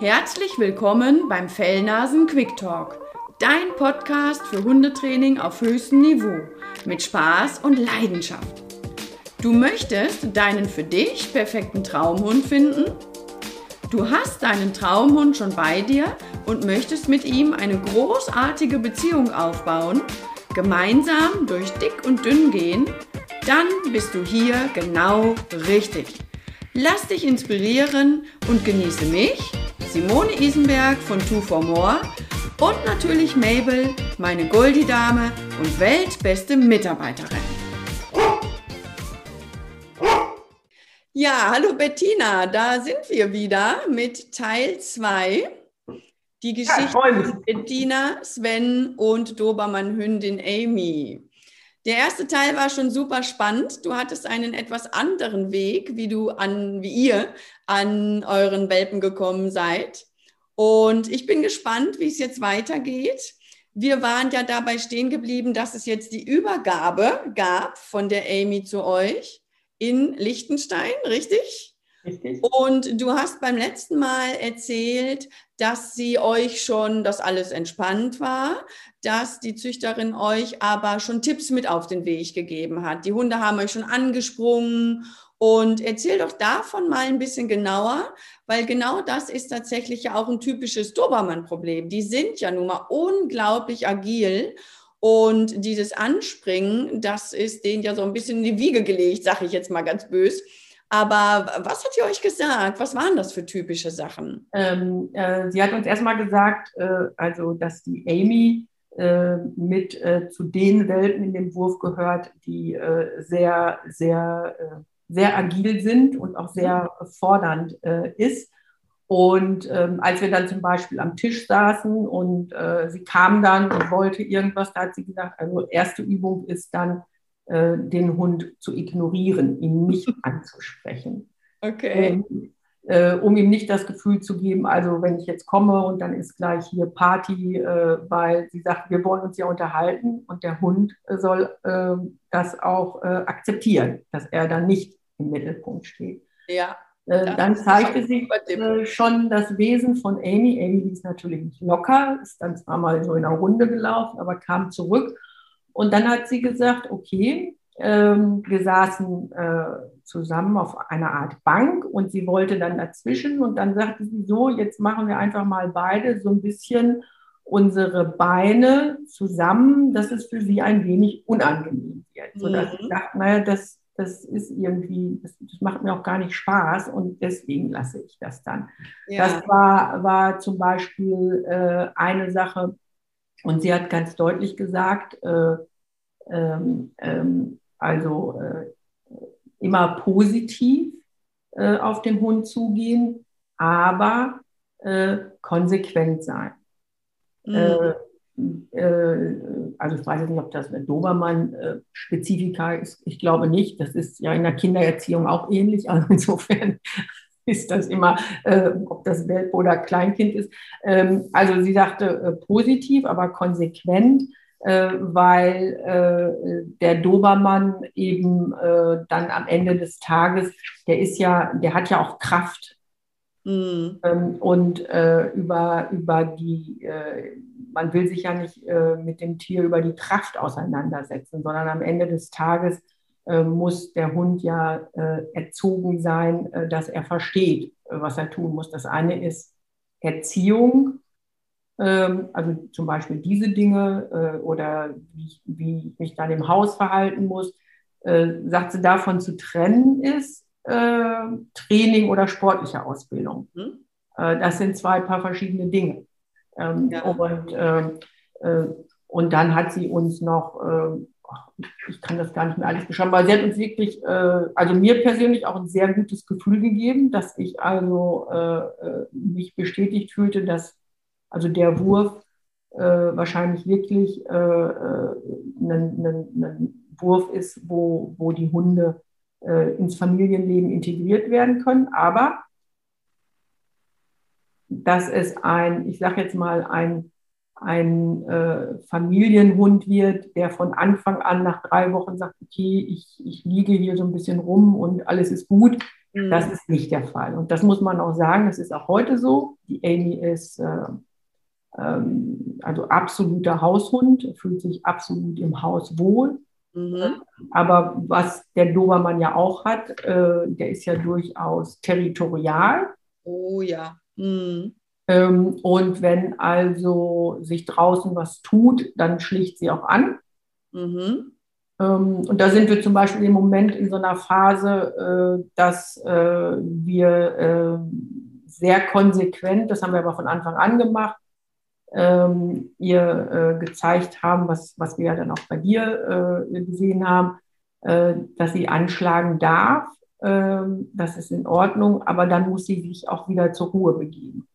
Herzlich willkommen beim Fellnasen Quick Talk, dein Podcast für Hundetraining auf höchstem Niveau mit Spaß und Leidenschaft. Du möchtest deinen für dich perfekten Traumhund finden? Du hast deinen Traumhund schon bei dir und möchtest mit ihm eine großartige Beziehung aufbauen, gemeinsam durch dick und dünn gehen? Dann bist du hier genau richtig. Lass dich inspirieren und genieße mich, Simone Isenberg von Two for More und natürlich Mabel, meine Goldie-Dame und weltbeste Mitarbeiterin. Ja, hallo Bettina, da sind wir wieder mit Teil 2. Die Geschichte ja, von Bettina, Sven und Dobermann-Hündin Amy. Der erste Teil war schon super spannend. Du hattest einen etwas anderen Weg, wie du an, wie ihr an euren Welpen gekommen seid. Und ich bin gespannt, wie es jetzt weitergeht. Wir waren ja dabei stehen geblieben, dass es jetzt die Übergabe gab von der Amy zu euch in Liechtenstein, richtig? Richtig. Und du hast beim letzten Mal erzählt, dass sie euch schon, dass alles entspannt war, dass die Züchterin euch aber schon Tipps mit auf den Weg gegeben hat. Die Hunde haben euch schon angesprungen und erzähl doch davon mal ein bisschen genauer, weil genau das ist tatsächlich ja auch ein typisches Dobermann-Problem. Die sind ja nun mal unglaublich agil und dieses Anspringen, das ist denen ja so ein bisschen in die Wiege gelegt, sage ich jetzt mal ganz böse. Aber was hat sie euch gesagt? Was waren das für typische Sachen? Ähm, äh, sie hat uns erstmal gesagt, äh, also dass die Amy äh, mit äh, zu den Welten in dem Wurf gehört, die äh, sehr, sehr, äh, sehr agil sind und auch sehr fordernd ist. Und ähm, als wir dann zum Beispiel am Tisch saßen und sie kam dann und wollte irgendwas, da hat sie gesagt, also erste Übung ist dann äh, den Hund zu ignorieren, ihn nicht anzusprechen. Okay. Ähm, äh, um ihm nicht das Gefühl zu geben, also wenn ich jetzt komme und dann ist gleich hier Party, äh, weil sie sagt, wir wollen uns ja unterhalten und der Hund soll ähm, das auch äh, akzeptieren, dass er dann nicht im Mittelpunkt steht. Ja. Äh, dann zeigte sich äh, schon das Wesen von Amy. Amy ist natürlich nicht locker, ist dann zwar mal so in einer Runde gelaufen, aber kam zurück und dann hat sie gesagt, okay, ähm, wir saßen äh, zusammen auf einer Art Bank und sie wollte dann dazwischen und dann sagte sie so, jetzt machen wir einfach mal beide so ein bisschen unsere Beine zusammen, dass es für sie ein wenig unangenehm wird. Mhm. Sodass ich dachte, naja, das, das ist irgendwie, das, das, macht mir auch gar nicht Spaß und deswegen lasse ich das dann. Ja. Das war, war zum Beispiel äh, eine Sache, und sie hat ganz deutlich gesagt, äh, ähm, ähm, also äh, immer positiv äh, auf den Hund zugehen, aber äh, konsequent sein. Mhm. Äh, äh, also ich weiß nicht, ob das eine Dobermann-Spezifika ist. Ich glaube nicht. Das ist ja in der Kindererziehung auch ähnlich. Also insofern ist das immer, äh, ob das Welpe oder Kleinkind ist. Ähm, also sie sagte äh, positiv, aber konsequent, äh, weil äh, der Dobermann eben äh, dann am Ende des Tages, der ist ja, der hat ja auch Kraft. Mhm. Ähm, und äh, über, über die, man will sich ja nicht mit dem Tier über die Kraft auseinandersetzen, sondern am Ende des Tages äh, muss der Hund ja äh, erzogen sein, äh, dass er versteht, was er tun muss. Das eine ist Erziehung, also zum Beispiel diese Dinge oder wie, wie ich mich dann im Haus verhalten muss. sagt sie, davon zu trennen ist Training oder sportliche Ausbildung. Mhm. das sind zwei paar verschiedene Dinge. Ähm, ja. und, ähm, und dann hat sie uns noch ich kann das gar nicht mehr alles beschreiben, weil sie hat uns wirklich, äh, also mir persönlich auch ein sehr gutes Gefühl gegeben, dass ich also äh, äh mich bestätigt fühlte, dass also der Wurf äh, wahrscheinlich wirklich äh, äh, ein, Wurf ist, wo, wo die Hunde ins Familienleben integriert werden können, aber dass es ein, ich sage jetzt mal, ein ein äh, Familienhund wird, der von Anfang an nach drei Wochen sagt, okay, ich, ich liege hier so ein bisschen rum und alles ist gut, Mhm. Das ist nicht der Fall. Und das muss man auch sagen, das ist auch heute so. Die Amy ist äh, ähm, also absoluter Haushund, fühlt sich absolut im Haus wohl. Mhm. Aber was der Dobermann ja auch hat, äh, der ist ja durchaus territorial. Oh ja. Mhm. Ähm, und wenn also sich draußen was tut, dann schlicht sie auch an. Mhm. Ähm, und da sind wir zum Beispiel im Moment in so einer Phase, äh, dass äh, wir äh, sehr konsequent, das haben wir aber von Anfang an gemacht, ähm, ihr gezeigt haben, was, was wir ja dann auch bei dir gesehen haben, dass sie anschlagen darf. Ähm, das ist in Ordnung, aber dann muss sie sich auch wieder zur Ruhe begeben.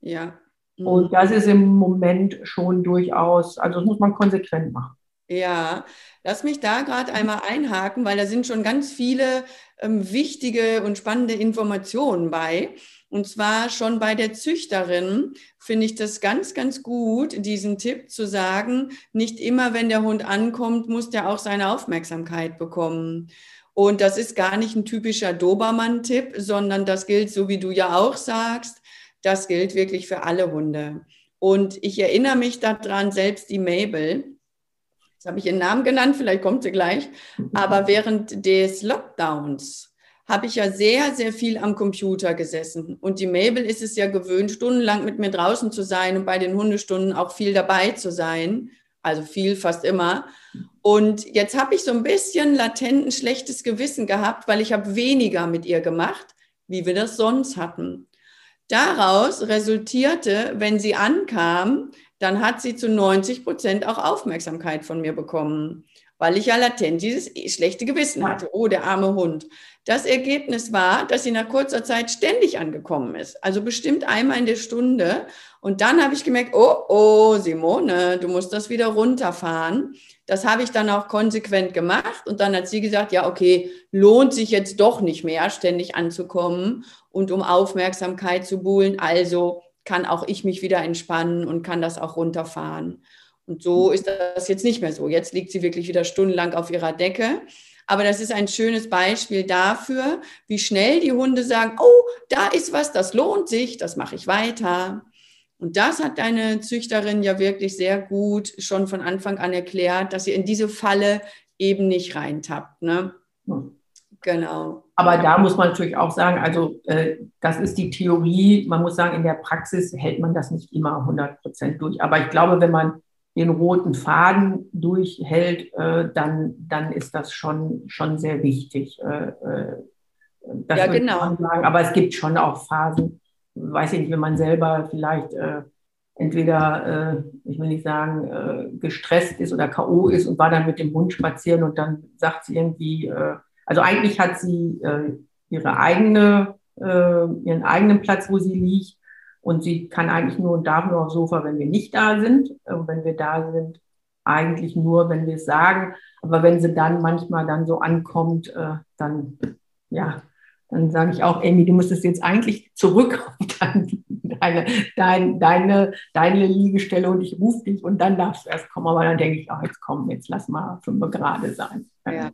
Ja. Mhm. Und das ist im Moment schon durchaus, also das muss man konsequent machen. Ja, lass mich da gerade einmal einhaken, weil da sind schon ganz viele ähm, wichtige und spannende Informationen bei. Und zwar schon bei der Züchterin finde ich das ganz, ganz gut, diesen Tipp zu sagen, nicht immer, wenn der Hund ankommt, muss der auch seine Aufmerksamkeit bekommen. Und das ist gar nicht ein typischer Dobermann-Tipp, sondern das gilt, so wie du ja auch sagst, das gilt wirklich für alle Hunde. Und ich erinnere mich daran, selbst die Mabel, Jetzt habe ich ihren Namen genannt, vielleicht kommt sie gleich. Aber während des Lockdowns habe ich ja sehr, sehr viel am Computer gesessen. Und die Mabel ist es ja gewöhnt, stundenlang mit mir draußen zu sein und bei den Hundestunden auch viel dabei zu sein. Also viel, fast immer. Und jetzt habe ich so ein bisschen latent ein schlechtes Gewissen gehabt, weil ich habe weniger mit ihr gemacht, wie wir das sonst hatten. Daraus resultierte, wenn sie ankam, dann hat sie zu 90 Prozent auch Aufmerksamkeit von mir bekommen, weil ich ja latent dieses schlechte Gewissen hatte. Oh, der arme Hund. Das Ergebnis war, dass sie nach kurzer Zeit ständig angekommen ist. Also bestimmt einmal in der Stunde. Und dann habe ich gemerkt, oh, oh, Simone, du musst das wieder runterfahren. Das habe ich dann auch konsequent gemacht. Und dann hat sie gesagt, ja, okay, lohnt sich jetzt doch nicht mehr, ständig anzukommen und um Aufmerksamkeit zu buhlen. Also kann auch ich mich wieder entspannen und kann das auch runterfahren. Und so ist das jetzt nicht mehr so. Jetzt liegt sie wirklich wieder stundenlang auf ihrer Decke. Aber das ist ein schönes Beispiel dafür, wie schnell die Hunde sagen, oh, da ist was, das lohnt sich, das mache ich weiter. Und das hat deine Züchterin ja wirklich sehr gut schon von Anfang an erklärt, dass sie in diese Falle eben nicht reintappt. Ne? Hm. Genau. Aber da muss man natürlich auch sagen, also äh, das ist die Theorie. Man muss sagen, in der Praxis hält man das nicht immer 100 Prozent durch. Aber ich glaube, wenn man den roten Faden durchhält, äh, dann, dann ist das schon, schon sehr wichtig. Äh, äh ja, genau. Sagen. Aber es gibt schon auch Phasen, weiß ich nicht, wenn man selber vielleicht äh, entweder, äh, ich will nicht sagen, gestresst ist oder K.O. ist und war dann mit dem Hund spazieren und dann sagt sie irgendwie, also eigentlich hat sie äh, ihre eigene, äh, ihren eigenen Platz, wo sie liegt. Und sie kann eigentlich nur und darf nur aufs Sofa, wenn wir nicht da sind. Äh, wenn wir da sind, eigentlich nur, wenn wir es sagen. Aber wenn sie dann manchmal dann so ankommt, äh, dann, ja, dann sage ich auch, Amy, du müsstest jetzt eigentlich zurück auf deine, deine, deine, deine Liegestelle und ich rufe dich und dann darfst du erst kommen. Aber dann denke ich, ach, jetzt komm, jetzt lass mal fünf gerade sein. Ja.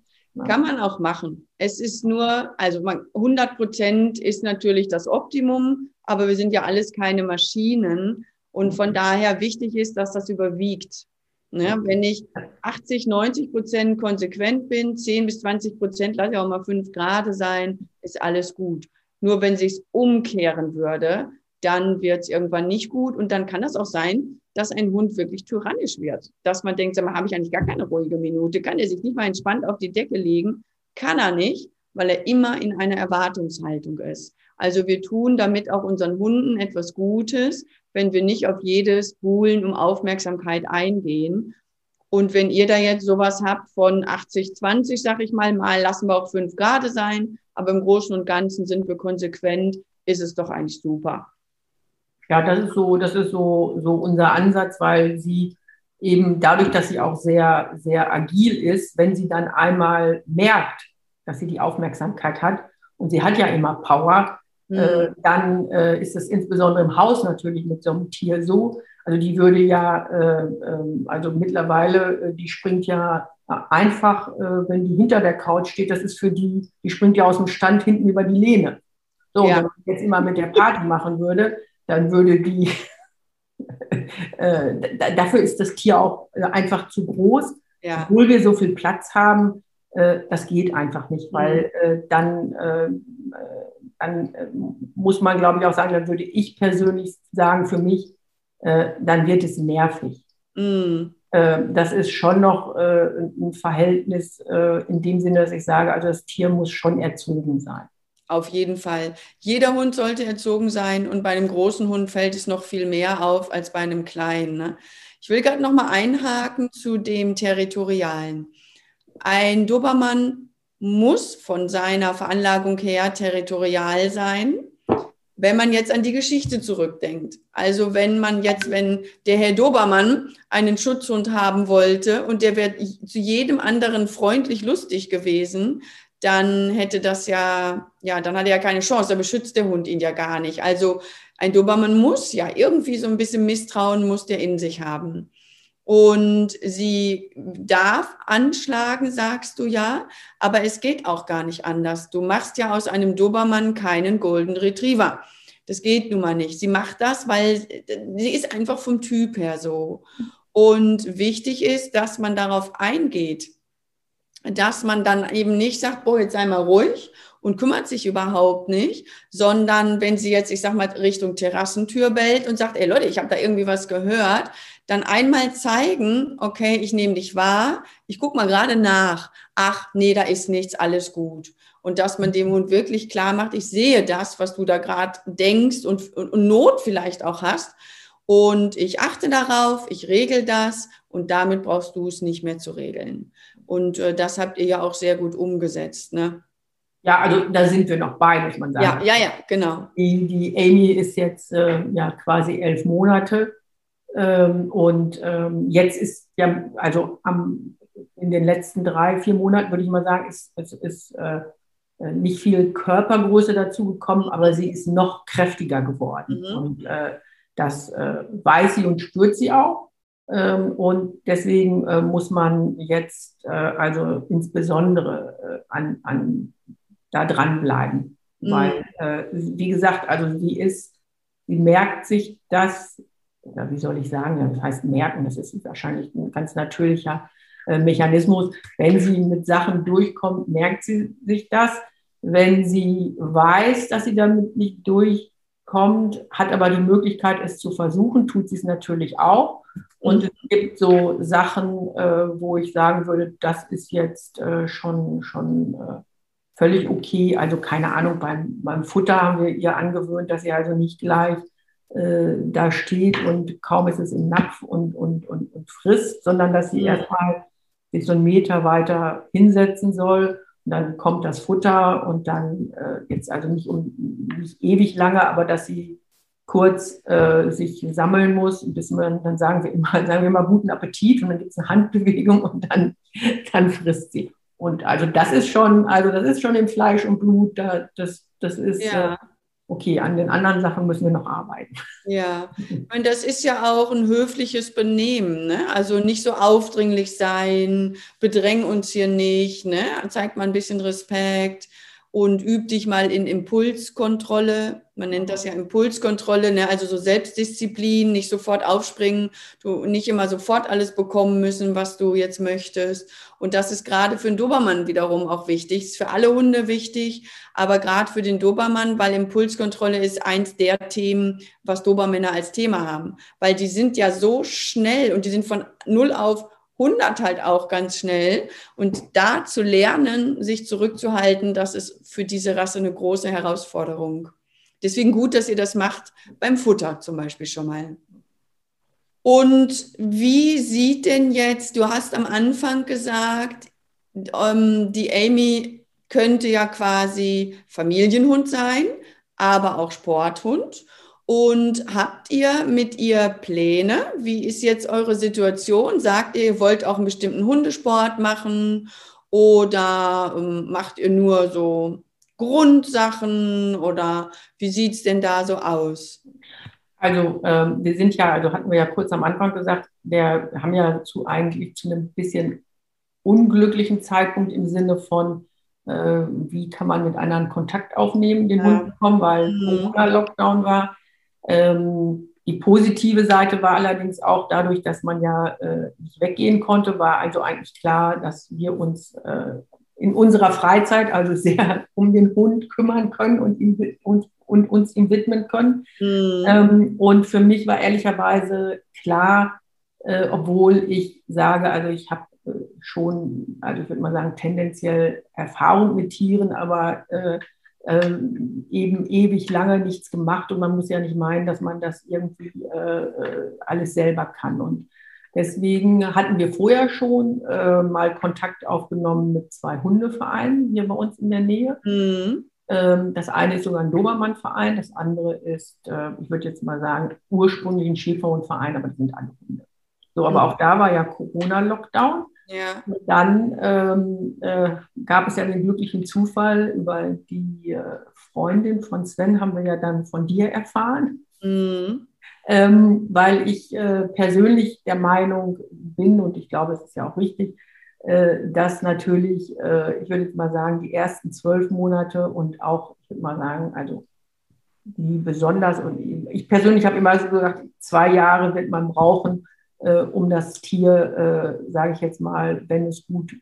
Kann man auch machen. Es ist nur, also man, 100 Prozent ist natürlich das Optimum, aber wir sind ja alles keine Maschinen. Und von daher wichtig ist, dass das überwiegt. Ne? Wenn ich 80, 90 Prozent konsequent bin, 10 bis 20 Prozent, lass ja auch mal 5 Grad sein, ist alles gut. Nur wenn sich umkehren würde, dann wird es irgendwann nicht gut. Und dann kann das auch sein, dass ein Hund wirklich tyrannisch wird. Dass man denkt, habe ich eigentlich gar keine ruhige Minute? Kann er sich nicht mal entspannt auf die Decke legen? Kann er nicht, weil er immer in einer Erwartungshaltung ist. Also wir tun damit auch unseren Hunden etwas Gutes, wenn wir nicht auf jedes Buhlen um Aufmerksamkeit eingehen. Und wenn ihr da jetzt sowas habt von 80, 20, sag ich mal, mal lassen wir auch fünf Grad sein, aber im Großen und Ganzen sind wir konsequent, ist es doch eigentlich super. Ja, das ist so, das ist so, so unser Ansatz, weil sie eben dadurch, dass sie auch sehr, sehr agil ist, wenn sie dann einmal merkt, dass sie die Aufmerksamkeit hat und sie hat ja immer Power, mhm. äh, dann äh, ist es insbesondere im Haus natürlich mit so einem Tier so. Also die würde ja, äh, ähm, also mittlerweile, äh, die springt ja einfach, äh, wenn die hinter der Couch steht, das ist für die, die springt ja aus dem Stand hinten über die Lehne. So, ja. wenn man jetzt immer mit der Party machen würde, dann würde die, äh, dafür ist das Tier auch äh, einfach zu groß. Ja. Obwohl wir so viel Platz haben, äh, das geht einfach nicht, weil mhm. äh, dann, äh, dann muss man, glaube ich, auch sagen, dann würde ich persönlich sagen, für mich, dann wird es nervig. Mhm. Das ist schon noch ein Verhältnis in dem Sinne, dass ich sage, also das Tier muss schon erzogen sein. Auf jeden Fall. Jeder Hund sollte erzogen sein und bei einem großen Hund fällt es noch viel mehr auf als bei einem kleinen. Ne? Ich will gerade noch mal einhaken zu dem Territorialen. Ein Dobermann muss von seiner Veranlagung her territorial sein, wenn man jetzt an die Geschichte zurückdenkt. Also wenn man jetzt, wenn der Herr Dobermann einen Schutzhund haben wollte und der wäre zu jedem anderen freundlich lustig gewesen, dann hätte das ja, ja, dann hat er ja keine Chance, da beschützt der Hund ihn ja gar nicht. Also ein Dobermann muss ja irgendwie so ein bisschen Misstrauen muss der in sich haben. Und sie darf anschlagen, sagst du ja, aber es geht auch gar nicht anders. Du machst ja aus einem Dobermann keinen Golden Retriever. Das geht nun mal nicht. Sie macht das, weil sie ist einfach vom Typ her so. Und wichtig ist, dass man darauf eingeht dass man dann eben nicht sagt, boah, jetzt sei mal ruhig und kümmert sich überhaupt nicht, sondern wenn sie jetzt, ich sag mal, Richtung Terrassentür bellt und sagt, ey Leute, ich habe da irgendwie was gehört, dann einmal zeigen, okay, ich nehme dich wahr, ich guck mal gerade nach, ach, nee, da ist nichts, alles gut. Und dass man dem Hund wirklich klar macht, ich sehe das, was du da gerade denkst und, und, und Not vielleicht auch hast. Und ich achte darauf, ich regel das und damit brauchst du es nicht mehr zu regeln. Und äh, das habt ihr ja auch sehr gut umgesetzt. Ne? Ja, also da sind wir noch bei, muss man sagen. Ja, ja, ja, genau. Die, die Amy ist jetzt äh, ja quasi elf Monate. Ähm, und ähm, jetzt ist ja, also am, in den letzten drei, vier Monaten würde ich mal sagen, ist, ist, ist äh, äh nicht viel Körpergröße dazu gekommen, aber sie ist noch kräftiger geworden. Mhm. Und äh, das äh, weiß sie und spürt sie auch. Ähm, und deswegen äh, muss man jetzt äh, also insbesondere äh, an, an da dranbleiben. Mhm. Weil, wie gesagt, also sie ist, sie merkt sich das, oder wie soll ich sagen, das heißt merken, das ist wahrscheinlich ein ganz natürlicher Mechanismus. Wenn sie mit Sachen durchkommt, merkt sie sich das. Wenn sie weiß, dass sie damit nicht durchkommt, hat aber die Möglichkeit, es zu versuchen, tut sie es natürlich auch. Und es gibt so Sachen, äh, wo ich sagen würde, das ist jetzt äh, schon, schon äh, völlig okay. Also keine Ahnung, beim, beim Futter haben wir ihr angewöhnt, dass sie also nicht gleich äh, da steht und kaum ist es im Napf und, und, und, und frisst, sondern dass sie mhm. erstmal sich so einen Meter weiter hinsetzen soll. Und dann kommt das Futter und dann äh, jetzt also nicht, um, nicht ewig lange, aber dass sie kurz äh, sich sammeln muss, bis man, dann sagen wir immer, sagen wir mal guten Appetit und dann gibt es eine Handbewegung und dann, dann frisst sie. Und also das ist schon, also das ist schon im Fleisch und Blut, da, das, das ist ja. äh, okay, an den anderen Sachen müssen wir noch arbeiten. Ja, und das ist ja auch ein höfliches Benehmen, ne? Also nicht so aufdringlich sein, bedräng uns hier nicht, ne? Zeigt mal ein bisschen Respekt und üb dich mal in Impulskontrolle. Man nennt das ja Impulskontrolle, ne? also so Selbstdisziplin, nicht sofort aufspringen, du nicht immer sofort alles bekommen müssen, was du jetzt möchtest. Und das ist gerade für den Dobermann wiederum auch wichtig. Ist für alle Hunde wichtig, aber gerade für den Dobermann, weil Impulskontrolle ist eins der Themen, was Dobermänner als Thema haben. Weil die sind ja so schnell und die sind von null auf 100 halt auch ganz schnell. Und da zu lernen, sich zurückzuhalten, das ist für diese Rasse eine große Herausforderung. Deswegen gut, dass ihr das macht beim Futter zum Beispiel schon mal. Und wie sieht denn jetzt, du hast am Anfang gesagt, ähm, die Amy könnte ja quasi Familienhund sein, aber auch Sporthund. Und habt ihr mit ihr Pläne? Wie ist jetzt eure Situation? Sagt ihr, ihr wollt auch einen bestimmten Hundesport machen oder ähm, macht ihr nur so Grundsachen oder wie sieht es denn da so aus? Also ähm, wir sind ja, also hatten wir ja kurz am Anfang gesagt, wir haben ja zu eigentlich zu einem bisschen unglücklichen Zeitpunkt im Sinne von, äh, wie kann man mit anderen Kontakt aufnehmen, den ja. Hund bekommen, weil mhm. Corona-Lockdown war. Ähm, die positive Seite war allerdings auch dadurch, dass man ja äh, nicht weggehen konnte, war also eigentlich klar, dass wir uns äh, in unserer Freizeit also sehr um den Hund kümmern können und, ihn, und, und uns ihm widmen können. Mhm. Ähm, und für mich war ehrlicherweise klar, äh, obwohl ich sage, also ich habe äh, schon, also ich würde mal sagen, tendenziell Erfahrung mit Tieren, aber äh, ähm, eben ewig lange nichts gemacht und man muss ja nicht meinen, dass man das irgendwie äh, äh, alles selber kann. Und deswegen hatten wir vorher schon äh, mal Kontakt aufgenommen mit zwei Hundevereinen hier bei uns in der Nähe. Mhm. Ähm, das eine ist sogar ein Dobermann-Verein, das andere ist, äh, ich würde jetzt mal sagen, ursprünglich ein Schäferhundverein, aber das sind alle Hunde. So, aber mhm. auch da war ja Corona-Lockdown. Ja. Und dann ähm, äh, gab es ja den glücklichen Zufall, über die äh, Freundin von Sven haben wir ja dann von dir erfahren. Mhm. Ähm, weil ich äh, persönlich der Meinung bin, und ich glaube, es ist ja auch richtig, äh, dass natürlich, äh, ich würde jetzt mal sagen, die ersten zwölf Monate und auch, ich würde mal sagen, also die besonders, und ich persönlich habe immer so gesagt, zwei Jahre wird man brauchen, äh, um das Tier, äh, sage ich jetzt mal, wenn es gut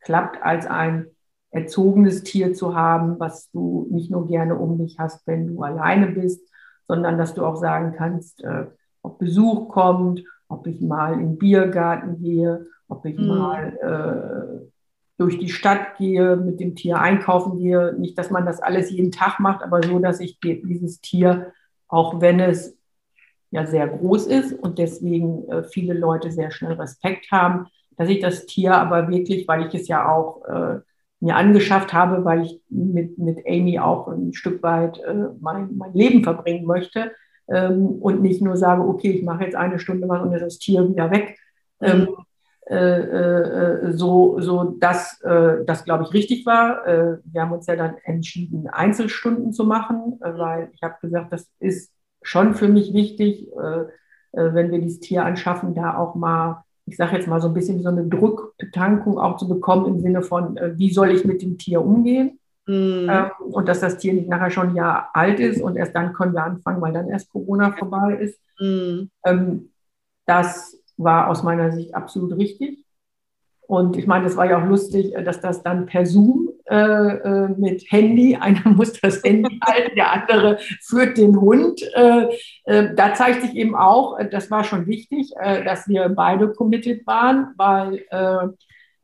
klappt, als ein erzogenes Tier zu haben, was du nicht nur gerne um dich hast, wenn du alleine bist, sondern dass du auch sagen kannst, äh, ob Besuch kommt, ob ich mal in den Biergarten gehe, ob ich mhm. mal äh, durch die Stadt gehe, mit dem Tier einkaufen gehe. Nicht, dass man das alles jeden Tag macht, aber so, dass ich dieses Tier, auch wenn es ja sehr groß ist und deswegen äh, viele Leute sehr schnell Respekt haben, dass ich das Tier aber wirklich, weil ich es ja auch äh, mir angeschafft habe, weil ich mit, mit Amy auch ein Stück weit äh, mein, mein Leben verbringen möchte ähm, und nicht nur sage, okay, ich mache jetzt eine Stunde mal und das Tier wieder weg. Ähm, äh, äh, so, so dass äh, das, glaube ich, richtig war. Äh, wir haben uns ja dann entschieden, Einzelstunden zu machen, weil ich habe gesagt, das ist schon für mich wichtig, äh, äh, wenn wir dieses Tier anschaffen, da auch mal, ich sage jetzt mal so ein bisschen so eine Druckbetankung auch zu bekommen im Sinne von, äh, wie soll ich mit dem Tier umgehen? Mhm. Ähm, und dass das Tier nicht nachher schon ein Jahr alt ist und erst dann können wir anfangen, weil dann erst Corona vorbei ist. Mhm. Ähm, das war aus meiner Sicht absolut richtig. Und ich meine, das war ja auch lustig, dass das dann per Zoom äh, äh, mit Handy. Einer muss das Handy halten, der andere führt den Hund. Äh, äh, da zeigt sich eben auch, äh, das war schon wichtig, äh, dass wir beide committed waren, weil ähm,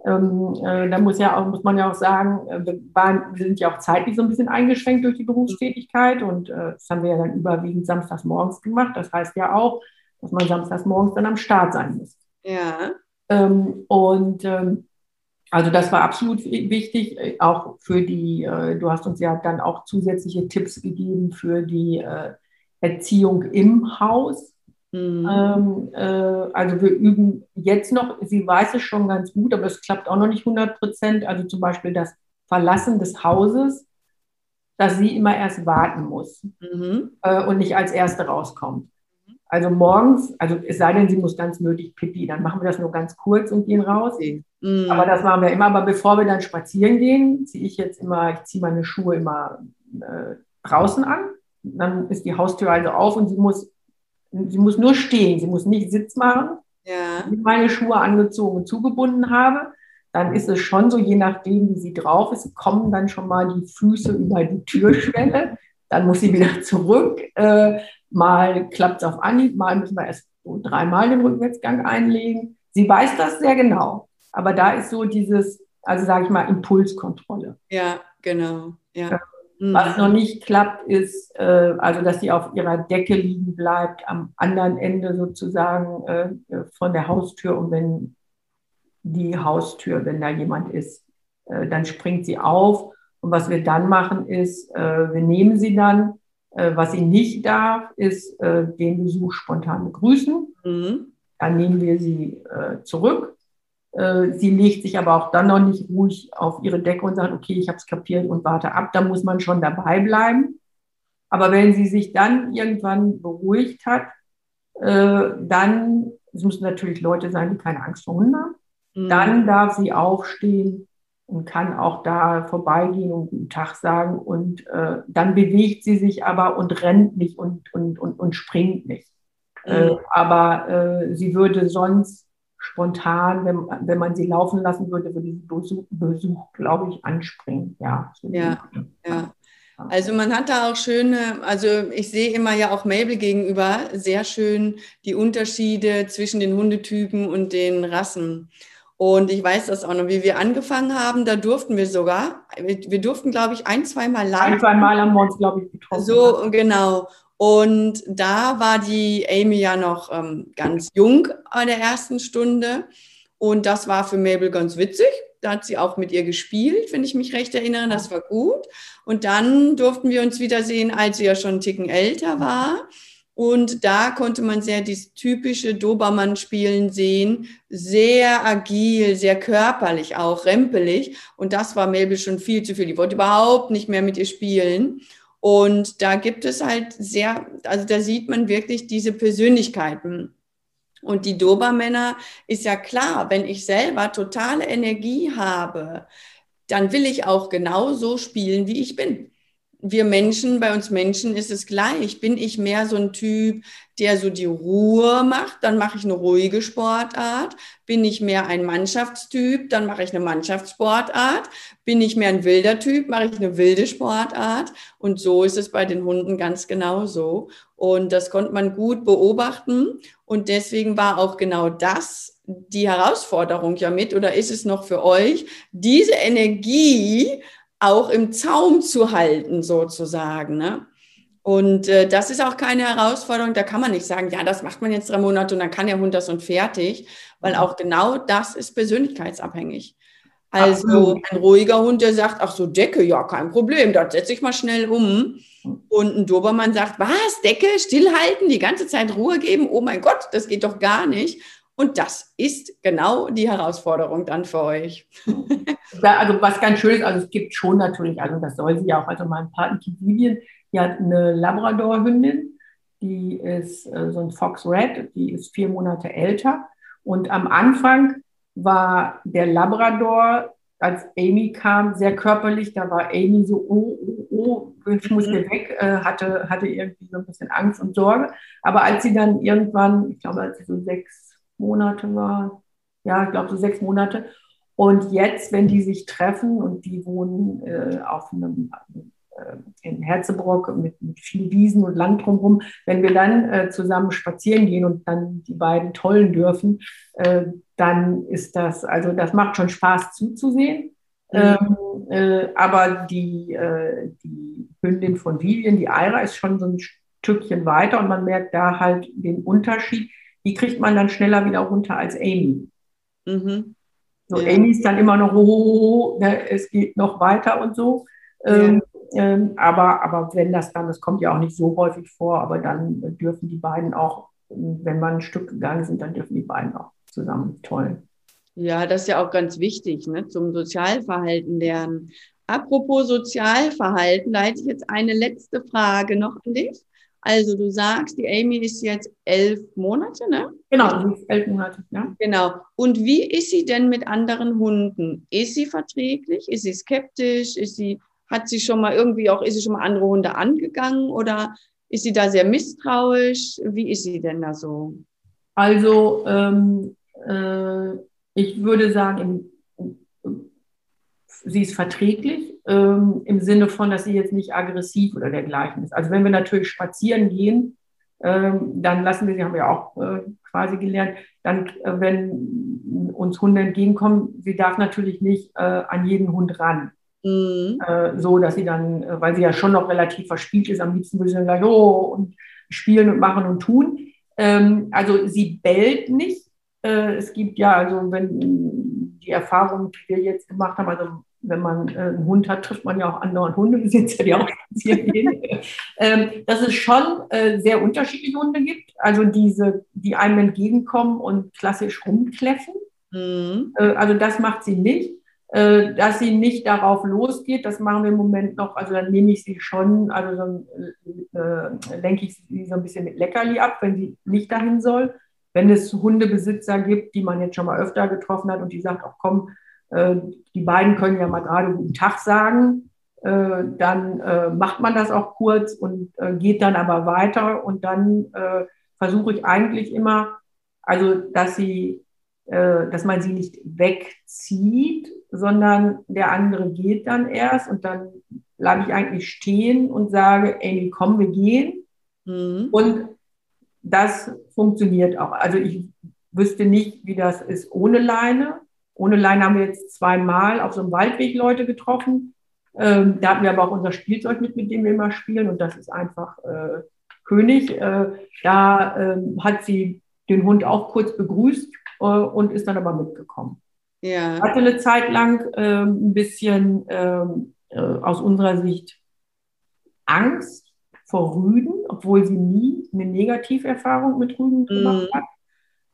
da muss, ja auch, muss man ja auch sagen, wir, waren, wir sind ja auch zeitlich so ein bisschen eingeschränkt durch die Berufstätigkeit und das haben wir ja dann überwiegend samstags morgens gemacht. Das heißt ja auch, dass man samstags morgens dann am Start sein muss. Ja. Ähm, und ähm, also das war absolut wichtig, äh, auch für die, äh, du hast uns ja dann auch zusätzliche Tipps gegeben für die äh, Erziehung im Haus. Mhm. Ähm, also wir üben jetzt noch, sie weiß es schon ganz gut, aber es klappt auch noch nicht 100 Prozent. Also zum Beispiel das Verlassen des Hauses, dass sie immer erst warten muss mhm. und nicht als Erste rauskommt. Also morgens, also es sei denn, sie muss ganz nötig pipi, dann machen wir das nur ganz kurz und gehen raus. Mhm. Aber das machen wir immer. Aber bevor wir dann spazieren gehen, ziehe ich jetzt immer, ich ziehe meine Schuhe immer äh, draußen an. Dann ist die Haustür also auf und sie muss, sie muss nur stehen, sie muss nicht Sitz machen. Ja. Wenn ich meine Schuhe angezogen und zugebunden habe, dann ist es schon so, je nachdem, wie sie drauf ist, kommen dann schon mal die Füße über die Türschwelle. Dann muss sie wieder zurück. Äh, Mal klappt es auf Anhieb, mal müssen wir erst so dreimal den Rückwärtsgang einlegen. Sie weiß das sehr genau. Aber da ist so dieses, also sage ich mal, Impulskontrolle. Ja, genau. Ja. Was mhm. noch nicht klappt, ist, äh, also dass sie auf ihrer Decke liegen bleibt, am anderen Ende sozusagen äh, von der Haustür. Und wenn die Haustür, wenn da jemand ist, äh, dann springt sie auf. Und was wir dann machen, ist, äh, wir nehmen sie dann äh, was sie nicht darf, ist äh, den Besuch spontan begrüßen. Mhm. Dann nehmen wir sie zurück. Äh, sie legt sich aber auch dann noch nicht ruhig auf ihre Decke und sagt, okay, ich habe es kapiert und warte ab. Da muss man schon dabei bleiben. Aber wenn sie sich dann irgendwann beruhigt hat, äh, dann, es müssen natürlich Leute sein, die keine Angst vor Hunden haben. Mhm. Dann darf sie aufstehen und kann auch da vorbeigehen und guten Tag sagen. Und äh, dann bewegt sie sich aber und rennt nicht und, und, und, und springt nicht. Mhm. Äh, aber äh, sie würde sonst spontan, wenn, wenn man sie laufen lassen würde, würde Besuch, Besuch glaube ich, anspringen. Ja, ja, ja. Also man hat da auch schöne, also ich sehe immer ja auch Mabel gegenüber sehr schön die Unterschiede zwischen den Hundetypen und den Rassen. Und ich weiß das auch noch, wie wir angefangen haben, da durften wir sogar, wir durften, glaube ich, ein, zweimal lang. Ein, zweimal haben wir uns, glaube ich, getroffen. So, genau. Und da war die Amy ja noch ähm, ganz jung an der ersten Stunde. Und das war für Mabel ganz witzig. Da hat sie auch mit ihr gespielt, wenn ich mich recht erinnere. Das war gut. Und dann durften wir uns wiedersehen, als sie ja schon einen Ticken älter war. Und da konnte man sehr dieses typische Dobermann-Spielen sehen. Sehr agil, sehr körperlich auch, rempelig. Und das war Mabel schon viel zu viel. Die wollte überhaupt nicht mehr mit ihr spielen. Und da gibt es halt sehr, also da sieht man wirklich diese Persönlichkeiten. Und die Dobermänner ist ja klar, wenn ich selber totale Energie habe, dann will ich auch genau so spielen, wie ich bin wir Menschen, bei uns Menschen ist es gleich. Bin ich mehr so ein Typ, der so die Ruhe macht, dann mache ich eine ruhige Sportart. Bin ich mehr ein Mannschaftstyp, dann mache ich eine Mannschaftssportart. Bin ich mehr ein wilder Typ, mache ich eine wilde Sportart. Und so ist es bei den Hunden ganz genauso. Und das konnte man gut beobachten. Und deswegen war auch genau das die Herausforderung ja mit, oder ist es noch für euch, diese Energie auch im Zaum zu halten, sozusagen. Ne? Und äh, das ist auch keine Herausforderung. Da kann man nicht sagen, ja, das macht man jetzt drei Monate und dann kann der Hund das und fertig, weil mhm. auch genau das ist persönlichkeitsabhängig. Also ein ruhiger Hund, der sagt, ach so, Decke, ja, kein Problem, das setze ich mal schnell um. Und ein Dobermann sagt, was, Decke, stillhalten, die ganze Zeit Ruhe geben, oh mein Gott, das geht doch gar nicht. Und das ist genau die Herausforderung dann für euch. also was ganz schön ist, also es gibt schon natürlich, also das soll sie ja auch, also mein Patenkind Vivian, die hat eine Labrador-Hündin, die ist äh, so ein Fox Red, die ist vier Monate älter. Und am Anfang war der Labrador, als Amy kam, sehr körperlich. Da war Amy so, oh, oh, oh, ich muss hier mhm. weg, äh, hatte, hatte irgendwie so ein bisschen Angst und Sorge. Aber als sie dann irgendwann, ich glaube, als sie so sechs, Monate war. Ja, ich glaube so sechs Monate. Und jetzt, wenn die sich treffen und die wohnen äh, auf einem, äh, in Herzebrock mit, mit viel Wiesen und Land drumherum, wenn wir dann äh, zusammen spazieren gehen und dann die beiden tollen dürfen, äh, dann ist das, also das macht schon Spaß zuzusehen. Mhm. Ähm, äh, aber die, äh, die Hündin von Vivian, die Aira, ist schon so ein Stückchen weiter und man merkt da halt den Unterschied die kriegt man dann schneller wieder runter als Amy. Mhm. So, ja. Amy ist dann immer noch, oh, ne, es geht noch weiter und so. Ähm, ähm, aber, aber wenn das dann, das kommt ja auch nicht so häufig vor, aber dann dürfen die beiden auch, wenn wir ein Stück gegangen sind, dann dürfen die beiden auch zusammen toll. Ja, das ist ja auch ganz wichtig, ne, zum Sozialverhalten lernen. Apropos Sozialverhalten, da hätte ich jetzt eine letzte Frage noch an dich. Also du sagst, die Amy ist jetzt elf Monate, ne? Genau, sie ist elf Monate, ja. Genau. Und wie ist sie denn mit anderen Hunden? Ist sie verträglich? Ist sie skeptisch? Ist sie, hat sie schon mal irgendwie auch, ist sie schon mal andere Hunde angegangen oder ist sie da sehr misstrauisch? Wie ist sie denn da so? Also ähm, äh, ich würde sagen, sie ist verträglich ähm, im Sinne von, dass sie jetzt nicht aggressiv oder dergleichen ist. Also wenn wir natürlich spazieren gehen, ähm, dann lassen wir sie, haben wir auch äh, quasi gelernt, dann, äh, wenn uns Hunde entgegenkommen, sie darf natürlich nicht äh, an jeden Hund ran. Mhm. Äh, so, dass sie dann, äh, weil sie ja schon noch relativ verspielt ist, am liebsten würde sie dann gleich, oh, und spielen und machen und tun. Ähm, also sie bellt nicht. Äh, es gibt ja, also wenn die Erfahrung, die wir jetzt gemacht haben, also wenn man äh, einen Hund hat, trifft man ja auch andere Hundebesitzer, die auch spazieren gehen. ähm, dass es schon äh, sehr unterschiedliche Hunde gibt, also diese, die einem entgegenkommen und klassisch rumkläffen. Mhm. Äh, also das macht sie nicht. Dass sie nicht darauf losgeht, das machen wir im Moment noch. Also dann nehme ich sie schon, also dann lenke ich sie so ein bisschen mit Leckerli ab, wenn sie nicht dahin soll. wenn es Hundebesitzer gibt, die man jetzt schon mal öfter getroffen hat und die sagt, ach komm, die beiden können ja mal gerade guten Tag sagen, äh, dann äh, macht man das auch kurz und äh, geht dann aber weiter und dann äh, versuche ich eigentlich immer, also dass sie, äh, dass man sie nicht wegzieht, sondern der andere geht dann erst und dann bleibe ich eigentlich stehen und sage, Amy, komm, wir gehen. Mhm. Und das funktioniert auch. Also ich wüsste nicht, wie das ist ohne Leine. Ohne Leine haben wir jetzt zweimal auf so einem Waldweg Leute getroffen. Ähm, da hatten wir aber auch unser Spielzeug mit, mit dem wir immer spielen. Und das ist einfach äh, König. Äh, da äh, hat sie den Hund auch kurz begrüßt äh, und ist dann aber mitgekommen. Ja. Hatte eine Zeit lang ähm, ein bisschen ähm, äh, aus unserer Sicht Angst vor Rüden, obwohl sie nie eine Negativerfahrung mit Rüden gemacht mhm. hat.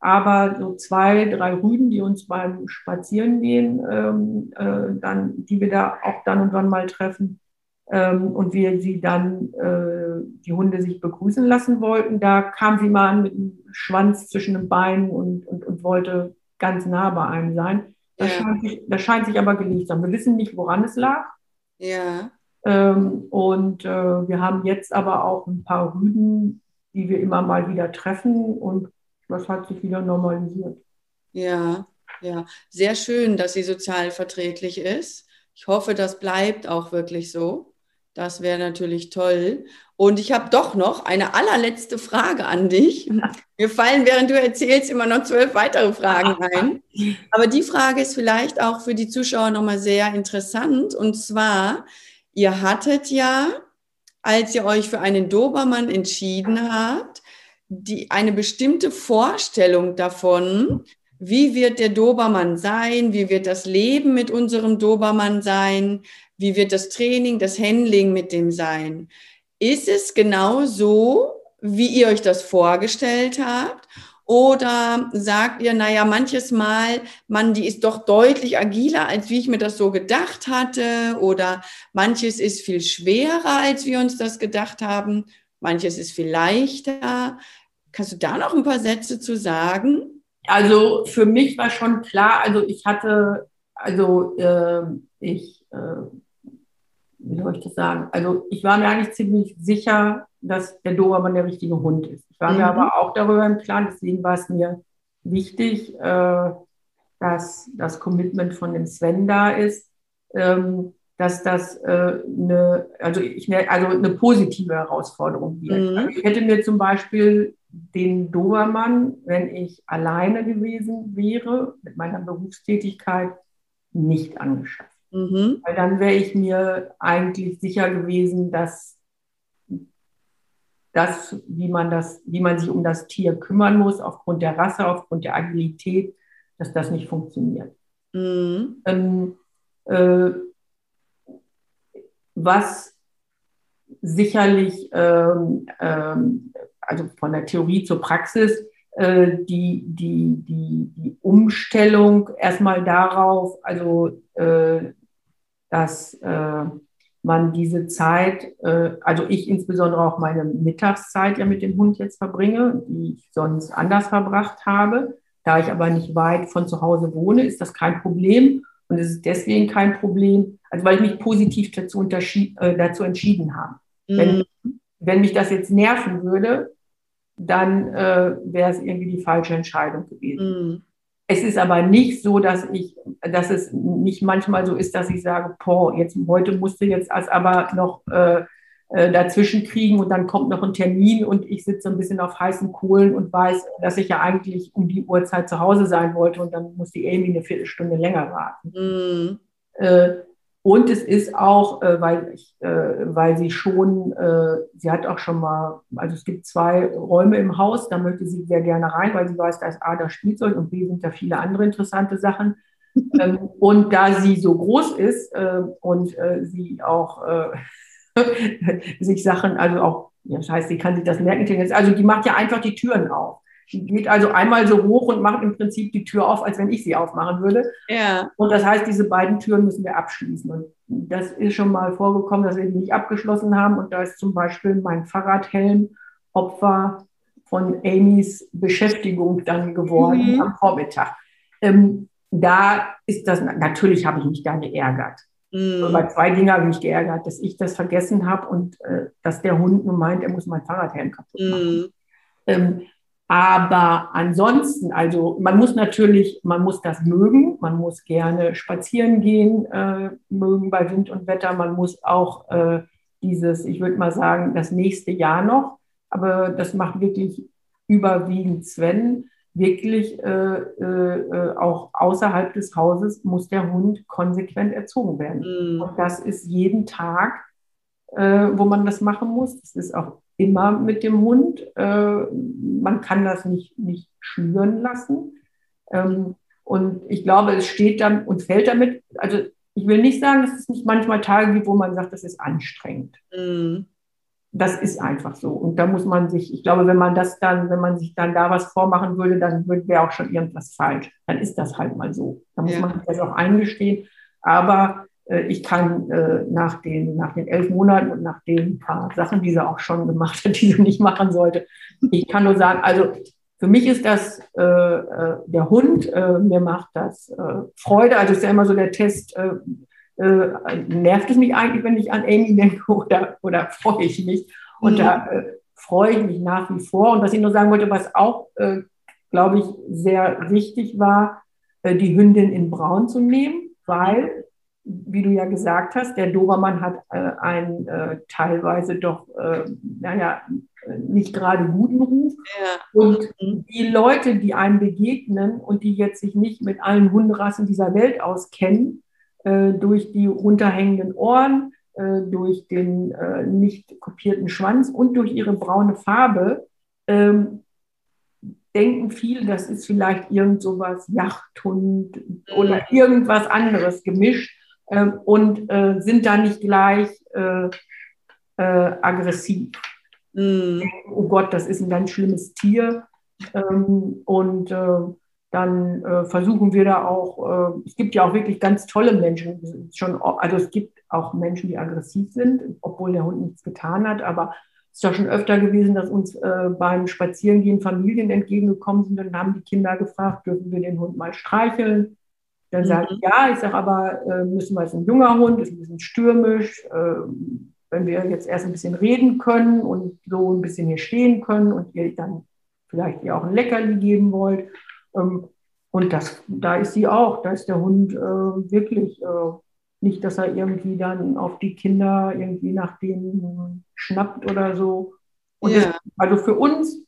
Aber so zwei, drei Rüden, die uns beim Spazierengehen, ähm, äh, dann, die wir da auch dann und wann mal treffen, ähm, und wir sie dann, äh, die Hunde sich begrüßen lassen wollten, da kam sie mal an mit dem Schwanz zwischen den Beinen und, und, und wollte ganz nah bei einem sein. Das, ja. scheint sich, das scheint sich aber gelegt zu haben. Wir wissen nicht, woran es lag. Ja. Ähm, und äh, wir haben jetzt aber auch ein paar Rüden, die wir immer mal wieder treffen und das hat sich wieder normalisiert. Ja, ja, sehr schön, dass sie sozial verträglich ist. Ich hoffe, das bleibt auch wirklich so. Das wäre natürlich toll. Und ich habe doch noch eine allerletzte Frage an dich. Mir fallen, während du erzählst, immer noch zwölf weitere Fragen ein. Aber die Frage ist vielleicht auch für die Zuschauer nochmal sehr interessant. Und zwar, Ihr hattet ja, als ihr euch für einen Dobermann entschieden habt, die, eine bestimmte Vorstellung davon, wie wird der Dobermann sein, wie wird das Leben mit unserem Dobermann sein, wie wird das Training, das Handling mit dem sein. Ist es genau so, wie ihr euch das vorgestellt habt? Oder sagt ihr, naja, manches Mal, man, die ist doch deutlich agiler, als wie ich mir das so gedacht hatte. Oder manches ist viel schwerer, als wir uns das gedacht haben. Manches ist viel leichter. Kannst du da noch ein paar Sätze zu sagen? Also für mich war schon klar, also ich hatte, also äh, ich, äh, wie soll ich das sagen? Also ich war mir eigentlich ziemlich sicher, dass der Dobermann der richtige Hund ist. Ich war mhm. mir aber auch darüber im Klaren, deswegen war es mir wichtig, äh, dass das Commitment von dem Sven da ist, ähm, dass das äh, eine, also ich, also eine positive Herausforderung wird. Mhm. Also ich hätte mir zum Beispiel den Dobermann, wenn ich alleine gewesen wäre, mit meiner Berufstätigkeit, nicht angeschafft. Mhm. Weil dann wäre ich mir eigentlich sicher gewesen, dass das, wie man das, wie man sich um das Tier kümmern muss, aufgrund der Rasse, aufgrund der Agilität, dass das nicht funktioniert. Mhm. Ähm, äh, was sicherlich, ähm, ähm, also von der Theorie zur Praxis, äh, die, die, die, die Umstellung erstmal darauf, also äh, dass äh, man diese Zeit, äh, also ich insbesondere auch meine Mittagszeit ja mit dem Hund jetzt verbringe, die ich sonst anders verbracht habe. Da ich aber nicht weit von zu Hause wohne, ist das kein Problem. Und es ist deswegen kein Problem, also weil ich mich positiv dazu, äh, dazu entschieden habe. Mhm. Wenn, wenn mich das jetzt nerven würde, dann äh, wäre es irgendwie die falsche Entscheidung gewesen. Mhm. Es ist aber nicht so, dass ich, dass es nicht manchmal so ist, dass ich sage, boah, jetzt heute musste jetzt als aber noch äh, äh, dazwischen kriegen und dann kommt noch ein Termin und ich sitze ein bisschen auf heißen Kohlen und weiß, dass ich ja eigentlich um die Uhrzeit zu Hause sein wollte und dann muss die Amy eine Viertelstunde länger warten. Mm. Äh, und es ist auch, äh, weil, ich, äh, weil sie schon, äh, sie hat auch schon mal, also es gibt zwei Räume im Haus, da möchte sie sehr gerne rein, weil sie weiß, da ist A, das Spielzeug und B, sind da viele andere interessante Sachen. ähm, und da sie so groß ist äh, und äh, sie auch äh, sich Sachen, also auch, ja, das heißt, sie kann sich das merken, also die macht ja einfach die Türen auf. Die geht also einmal so hoch und macht im Prinzip die Tür auf, als wenn ich sie aufmachen würde. Ja. Und das heißt, diese beiden Türen müssen wir abschließen. Und das ist schon mal vorgekommen, dass wir die nicht abgeschlossen haben. Und da ist zum Beispiel mein Fahrradhelm Opfer von Amys Beschäftigung dann geworden mhm. am Vormittag. Ähm, da ist das, natürlich habe ich mich da geärgert. Mhm. Bei zwei Dingen habe ich mich geärgert, dass ich das vergessen habe und äh, dass der Hund nun meint, er muss mein Fahrradhelm kaputt machen. Mhm. Ähm, aber ansonsten, also man muss natürlich, man muss das mögen, man muss gerne spazieren gehen, äh, mögen bei Wind und Wetter, man muss auch äh, dieses, ich würde mal sagen, das nächste Jahr noch, aber das macht wirklich überwiegend Sven, wirklich äh, äh, auch außerhalb des Hauses muss der Hund konsequent erzogen werden. Mhm. Und das ist jeden Tag, äh, wo man das machen muss. Das ist auch immer mit dem Hund. Äh, man kann das nicht, nicht schüren lassen. Ähm, und ich glaube, es steht dann und fällt damit, also ich will nicht sagen, dass es nicht manchmal Tage gibt, wo man sagt, das ist anstrengend. Mhm das ist einfach so. Und da muss man sich, ich glaube, wenn man das dann, wenn man sich dann da was vormachen würde, dann wäre auch schon irgendwas falsch. Dann ist das halt mal so. Da muss ja. man das auch eingestehen. Aber ich kann äh, nach, den, nach den elf Monaten und nach den paar Sachen, die sie auch schon gemacht hat, die sie nicht machen sollte, ich kann nur sagen, also für mich ist das äh, äh der Hund, äh, mir macht das äh, Freude. Also ist ja immer so der Test, äh, nervt es mich eigentlich, wenn ich an Amy denke oder, oder freue ich mich? Und mhm. da äh, freue ich mich nach wie vor. Und was ich nur sagen wollte, was auch, äh, glaube ich, sehr wichtig war, äh, die Hündin in Braun zu nehmen, weil, wie du ja gesagt hast, der Dobermann hat äh, einen äh, teilweise doch, naja, nicht gerade guten Ruf. Ja. Und mhm. die Leute, die einem begegnen und die jetzt sich nicht mit allen Hunderassen dieser Welt auskennen, äh, durch die runterhängenden Ohren, äh, durch den äh, nicht kopierten Schwanz und durch ihre braune Farbe ähm, denken viele, das ist vielleicht irgend sowas Jachthund oder mhm. irgendwas anderes gemischt und äh, sind da nicht gleich äh, äh, aggressiv. Mm. Oh Gott, das ist ein ganz schlimmes Tier. Ähm, und dann versuchen wir da auch, es gibt ja auch wirklich ganz tolle Menschen, schon, also es gibt auch Menschen, die aggressiv sind, obwohl der Hund nichts getan hat, aber es ist ja schon öfter gewesen, dass uns beim Spazierengehen Familien entgegengekommen sind und haben die Kinder gefragt, dürfen wir den Hund mal streicheln? Dann mhm. sage ich, ja, ich sage aber, äh, müssen wir, es ein junger Hund, ist ein bisschen stürmisch, äh, wenn wir jetzt erst ein bisschen reden können und so ein bisschen hier stehen können und ihr dann vielleicht ihr auch ein Leckerli geben wollt, ähm, und das, da ist sie auch, da ist der Hund äh, wirklich äh, nicht, dass er irgendwie dann auf die Kinder irgendwie nach denen schnappt oder so. Und ja. das, also für uns,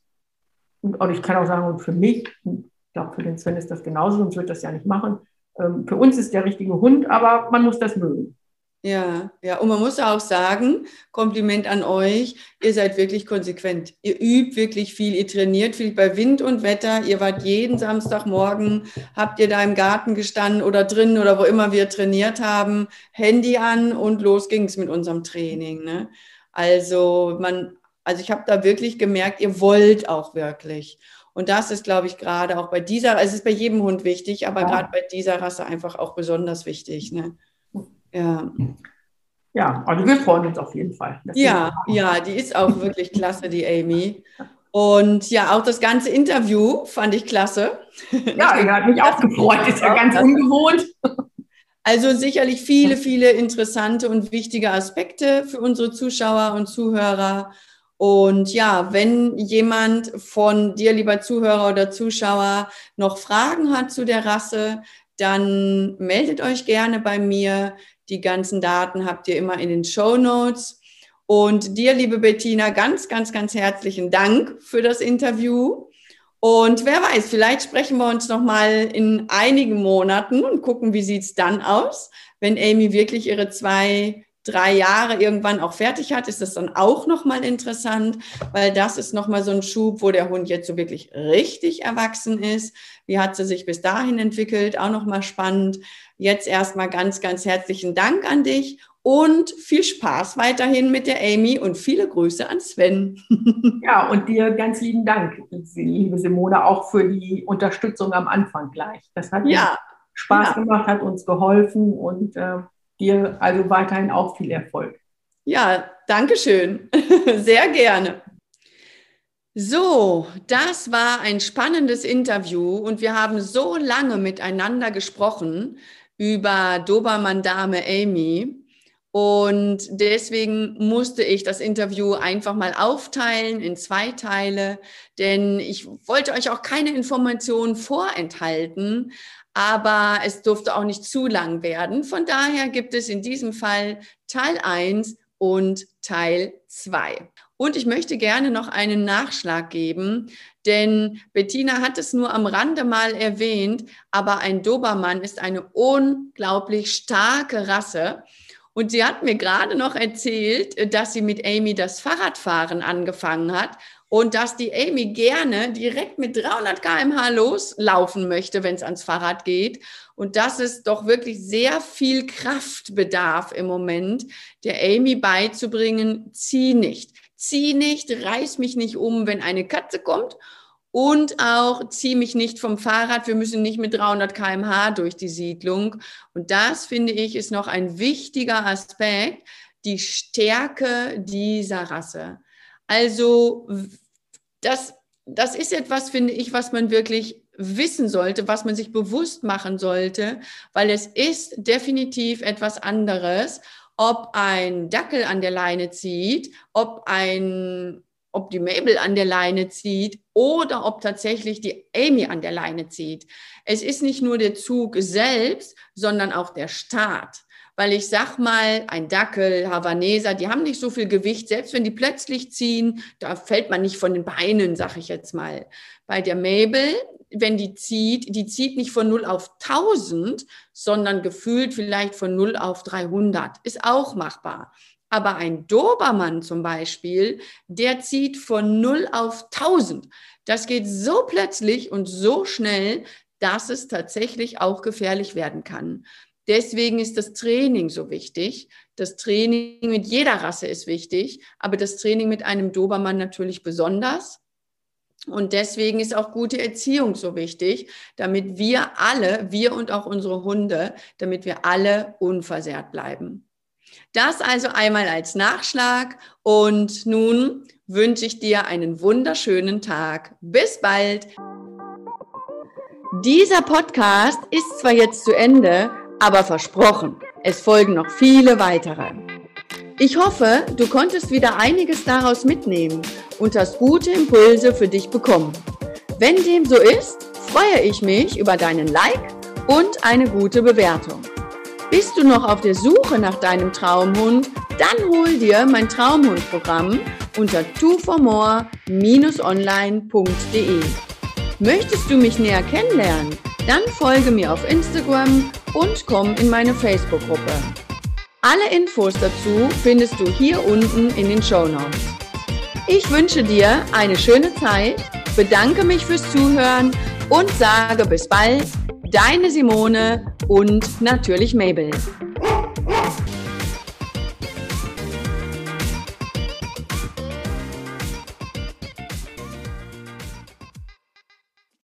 und ich kann auch sagen, und für mich, ich glaube, für den Sven ist das genauso, sonst wird das ja nicht machen. Ähm, für uns ist der richtige Hund, aber man muss das mögen. Ja, ja, und man muss auch sagen, Kompliment an euch, ihr seid wirklich konsequent. Ihr übt wirklich viel, ihr trainiert viel bei Wind und Wetter. Ihr wart jeden Samstagmorgen, habt ihr da im Garten gestanden oder drin oder wo immer wir trainiert haben, Handy an und los ging es mit unserem Training. Ne? Also man, also ich habe da wirklich gemerkt, ihr wollt auch wirklich. Und das ist, glaube ich, gerade auch bei dieser, also es ist bei jedem Hund wichtig, aber ja. gerade bei dieser Rasse einfach auch besonders wichtig. Ne? Ja. Ja, also wir freuen uns auf jeden Fall. Ja, ja, die ist auch wirklich klasse, die Amy. Und ja, auch das ganze Interview fand ich klasse. Ja, ich hat mich auch gefreut, ist ja ganz ungewohnt. Also sicherlich viele, viele interessante und wichtige Aspekte für unsere Zuschauer und Zuhörer. Und ja, wenn jemand von dir, lieber Zuhörer oder Zuschauer, noch Fragen hat zu der Rasse, dann meldet euch gerne bei mir. Die ganzen Daten habt ihr immer in den Show Notes. Und dir, liebe Bettina, ganz, ganz, ganz herzlichen Dank für das Interview. Und wer weiß, vielleicht sprechen wir uns noch mal in einigen Monaten und gucken, wie sieht es dann aus, wenn Amy wirklich ihre zwei drei Jahre irgendwann auch fertig hat, ist das dann auch nochmal interessant, weil das ist nochmal so ein Schub, wo der Hund jetzt so wirklich richtig erwachsen ist. Wie hat sie sich bis dahin entwickelt? Auch nochmal spannend. Jetzt erstmal ganz, ganz herzlichen Dank an dich und viel Spaß weiterhin mit der Amy und viele Grüße an Sven. Ja, und dir ganz lieben Dank, liebe Simone, auch für die Unterstützung am Anfang gleich. Das hat ja. Spaß ja. gemacht, hat uns geholfen und äh, dir also weiterhin auch viel Erfolg. Ja, danke schön. Sehr gerne. So, das war ein spannendes Interview und wir haben so lange miteinander gesprochen über Dobermann-Dame Amy. Und deswegen musste ich das Interview einfach mal aufteilen in zwei Teile, denn ich wollte euch auch keine Informationen vorenthalten, aber es durfte auch nicht zu lang werden. Von daher gibt es in diesem Fall Teil 1 und Teil 2. Und ich möchte gerne noch einen Nachschlag geben, denn Bettina hat es nur am Rande mal erwähnt, aber ein Dobermann ist eine unglaublich starke Rasse. Und sie hat mir gerade noch erzählt, dass sie mit Amy das Fahrradfahren angefangen hat und dass die Amy gerne direkt mit 300 km/h loslaufen möchte, wenn es ans Fahrrad geht. Und dass es doch wirklich sehr viel Kraft bedarf im Moment, der Amy beizubringen, zieh nicht zieh nicht, reiß mich nicht um, wenn eine Katze kommt und auch zieh mich nicht vom Fahrrad. Wir müssen nicht mit 300 km/h durch die Siedlung. Und das finde ich ist noch ein wichtiger Aspekt, die Stärke dieser Rasse. Also das, das ist etwas, finde ich, was man wirklich wissen sollte, was man sich bewusst machen sollte, weil es ist definitiv etwas anderes ob ein Dackel an der Leine zieht, ob ein ob die Mabel an der Leine zieht oder ob tatsächlich die Amy an der Leine zieht. Es ist nicht nur der Zug selbst, sondern auch der Start. Weil ich sag mal, ein Dackel, Havaneser, die haben nicht so viel Gewicht. Selbst wenn die plötzlich ziehen, da fällt man nicht von den Beinen, sag ich jetzt mal. Bei der Mabel, wenn die zieht, die zieht nicht von 0 auf 1000, sondern gefühlt vielleicht von 0 auf 300. Ist auch machbar. Aber ein Dobermann zum Beispiel, der zieht von 0 auf 1000. Das geht so plötzlich und so schnell, dass es tatsächlich auch gefährlich werden kann. Deswegen ist das Training so wichtig. Das Training mit jeder Rasse ist wichtig, aber das Training mit einem Dobermann natürlich besonders. Und deswegen ist auch gute Erziehung so wichtig, damit wir alle, wir und auch unsere Hunde, damit wir alle unversehrt bleiben. Das also einmal als Nachschlag und nun wünsche ich dir einen wunderschönen Tag. Bis bald. Dieser Podcast ist zwar jetzt zu Ende, aber versprochen, es folgen noch viele weitere. Ich hoffe, du konntest wieder einiges daraus mitnehmen und hast gute Impulse für dich bekommen. Wenn dem so ist, freue ich mich über deinen Like und eine gute Bewertung. Bist du noch auf der Suche nach deinem Traumhund? Dann hol dir mein Traumhundprogramm unter twoformore-online.de. Möchtest du mich näher kennenlernen? Dann folge mir auf Instagram und komm in meine Facebook-Gruppe. Alle Infos dazu findest du hier unten in den Show Notes. Ich wünsche dir eine schöne Zeit, bedanke mich fürs Zuhören und sage bis bald, deine Simone und natürlich Mabel.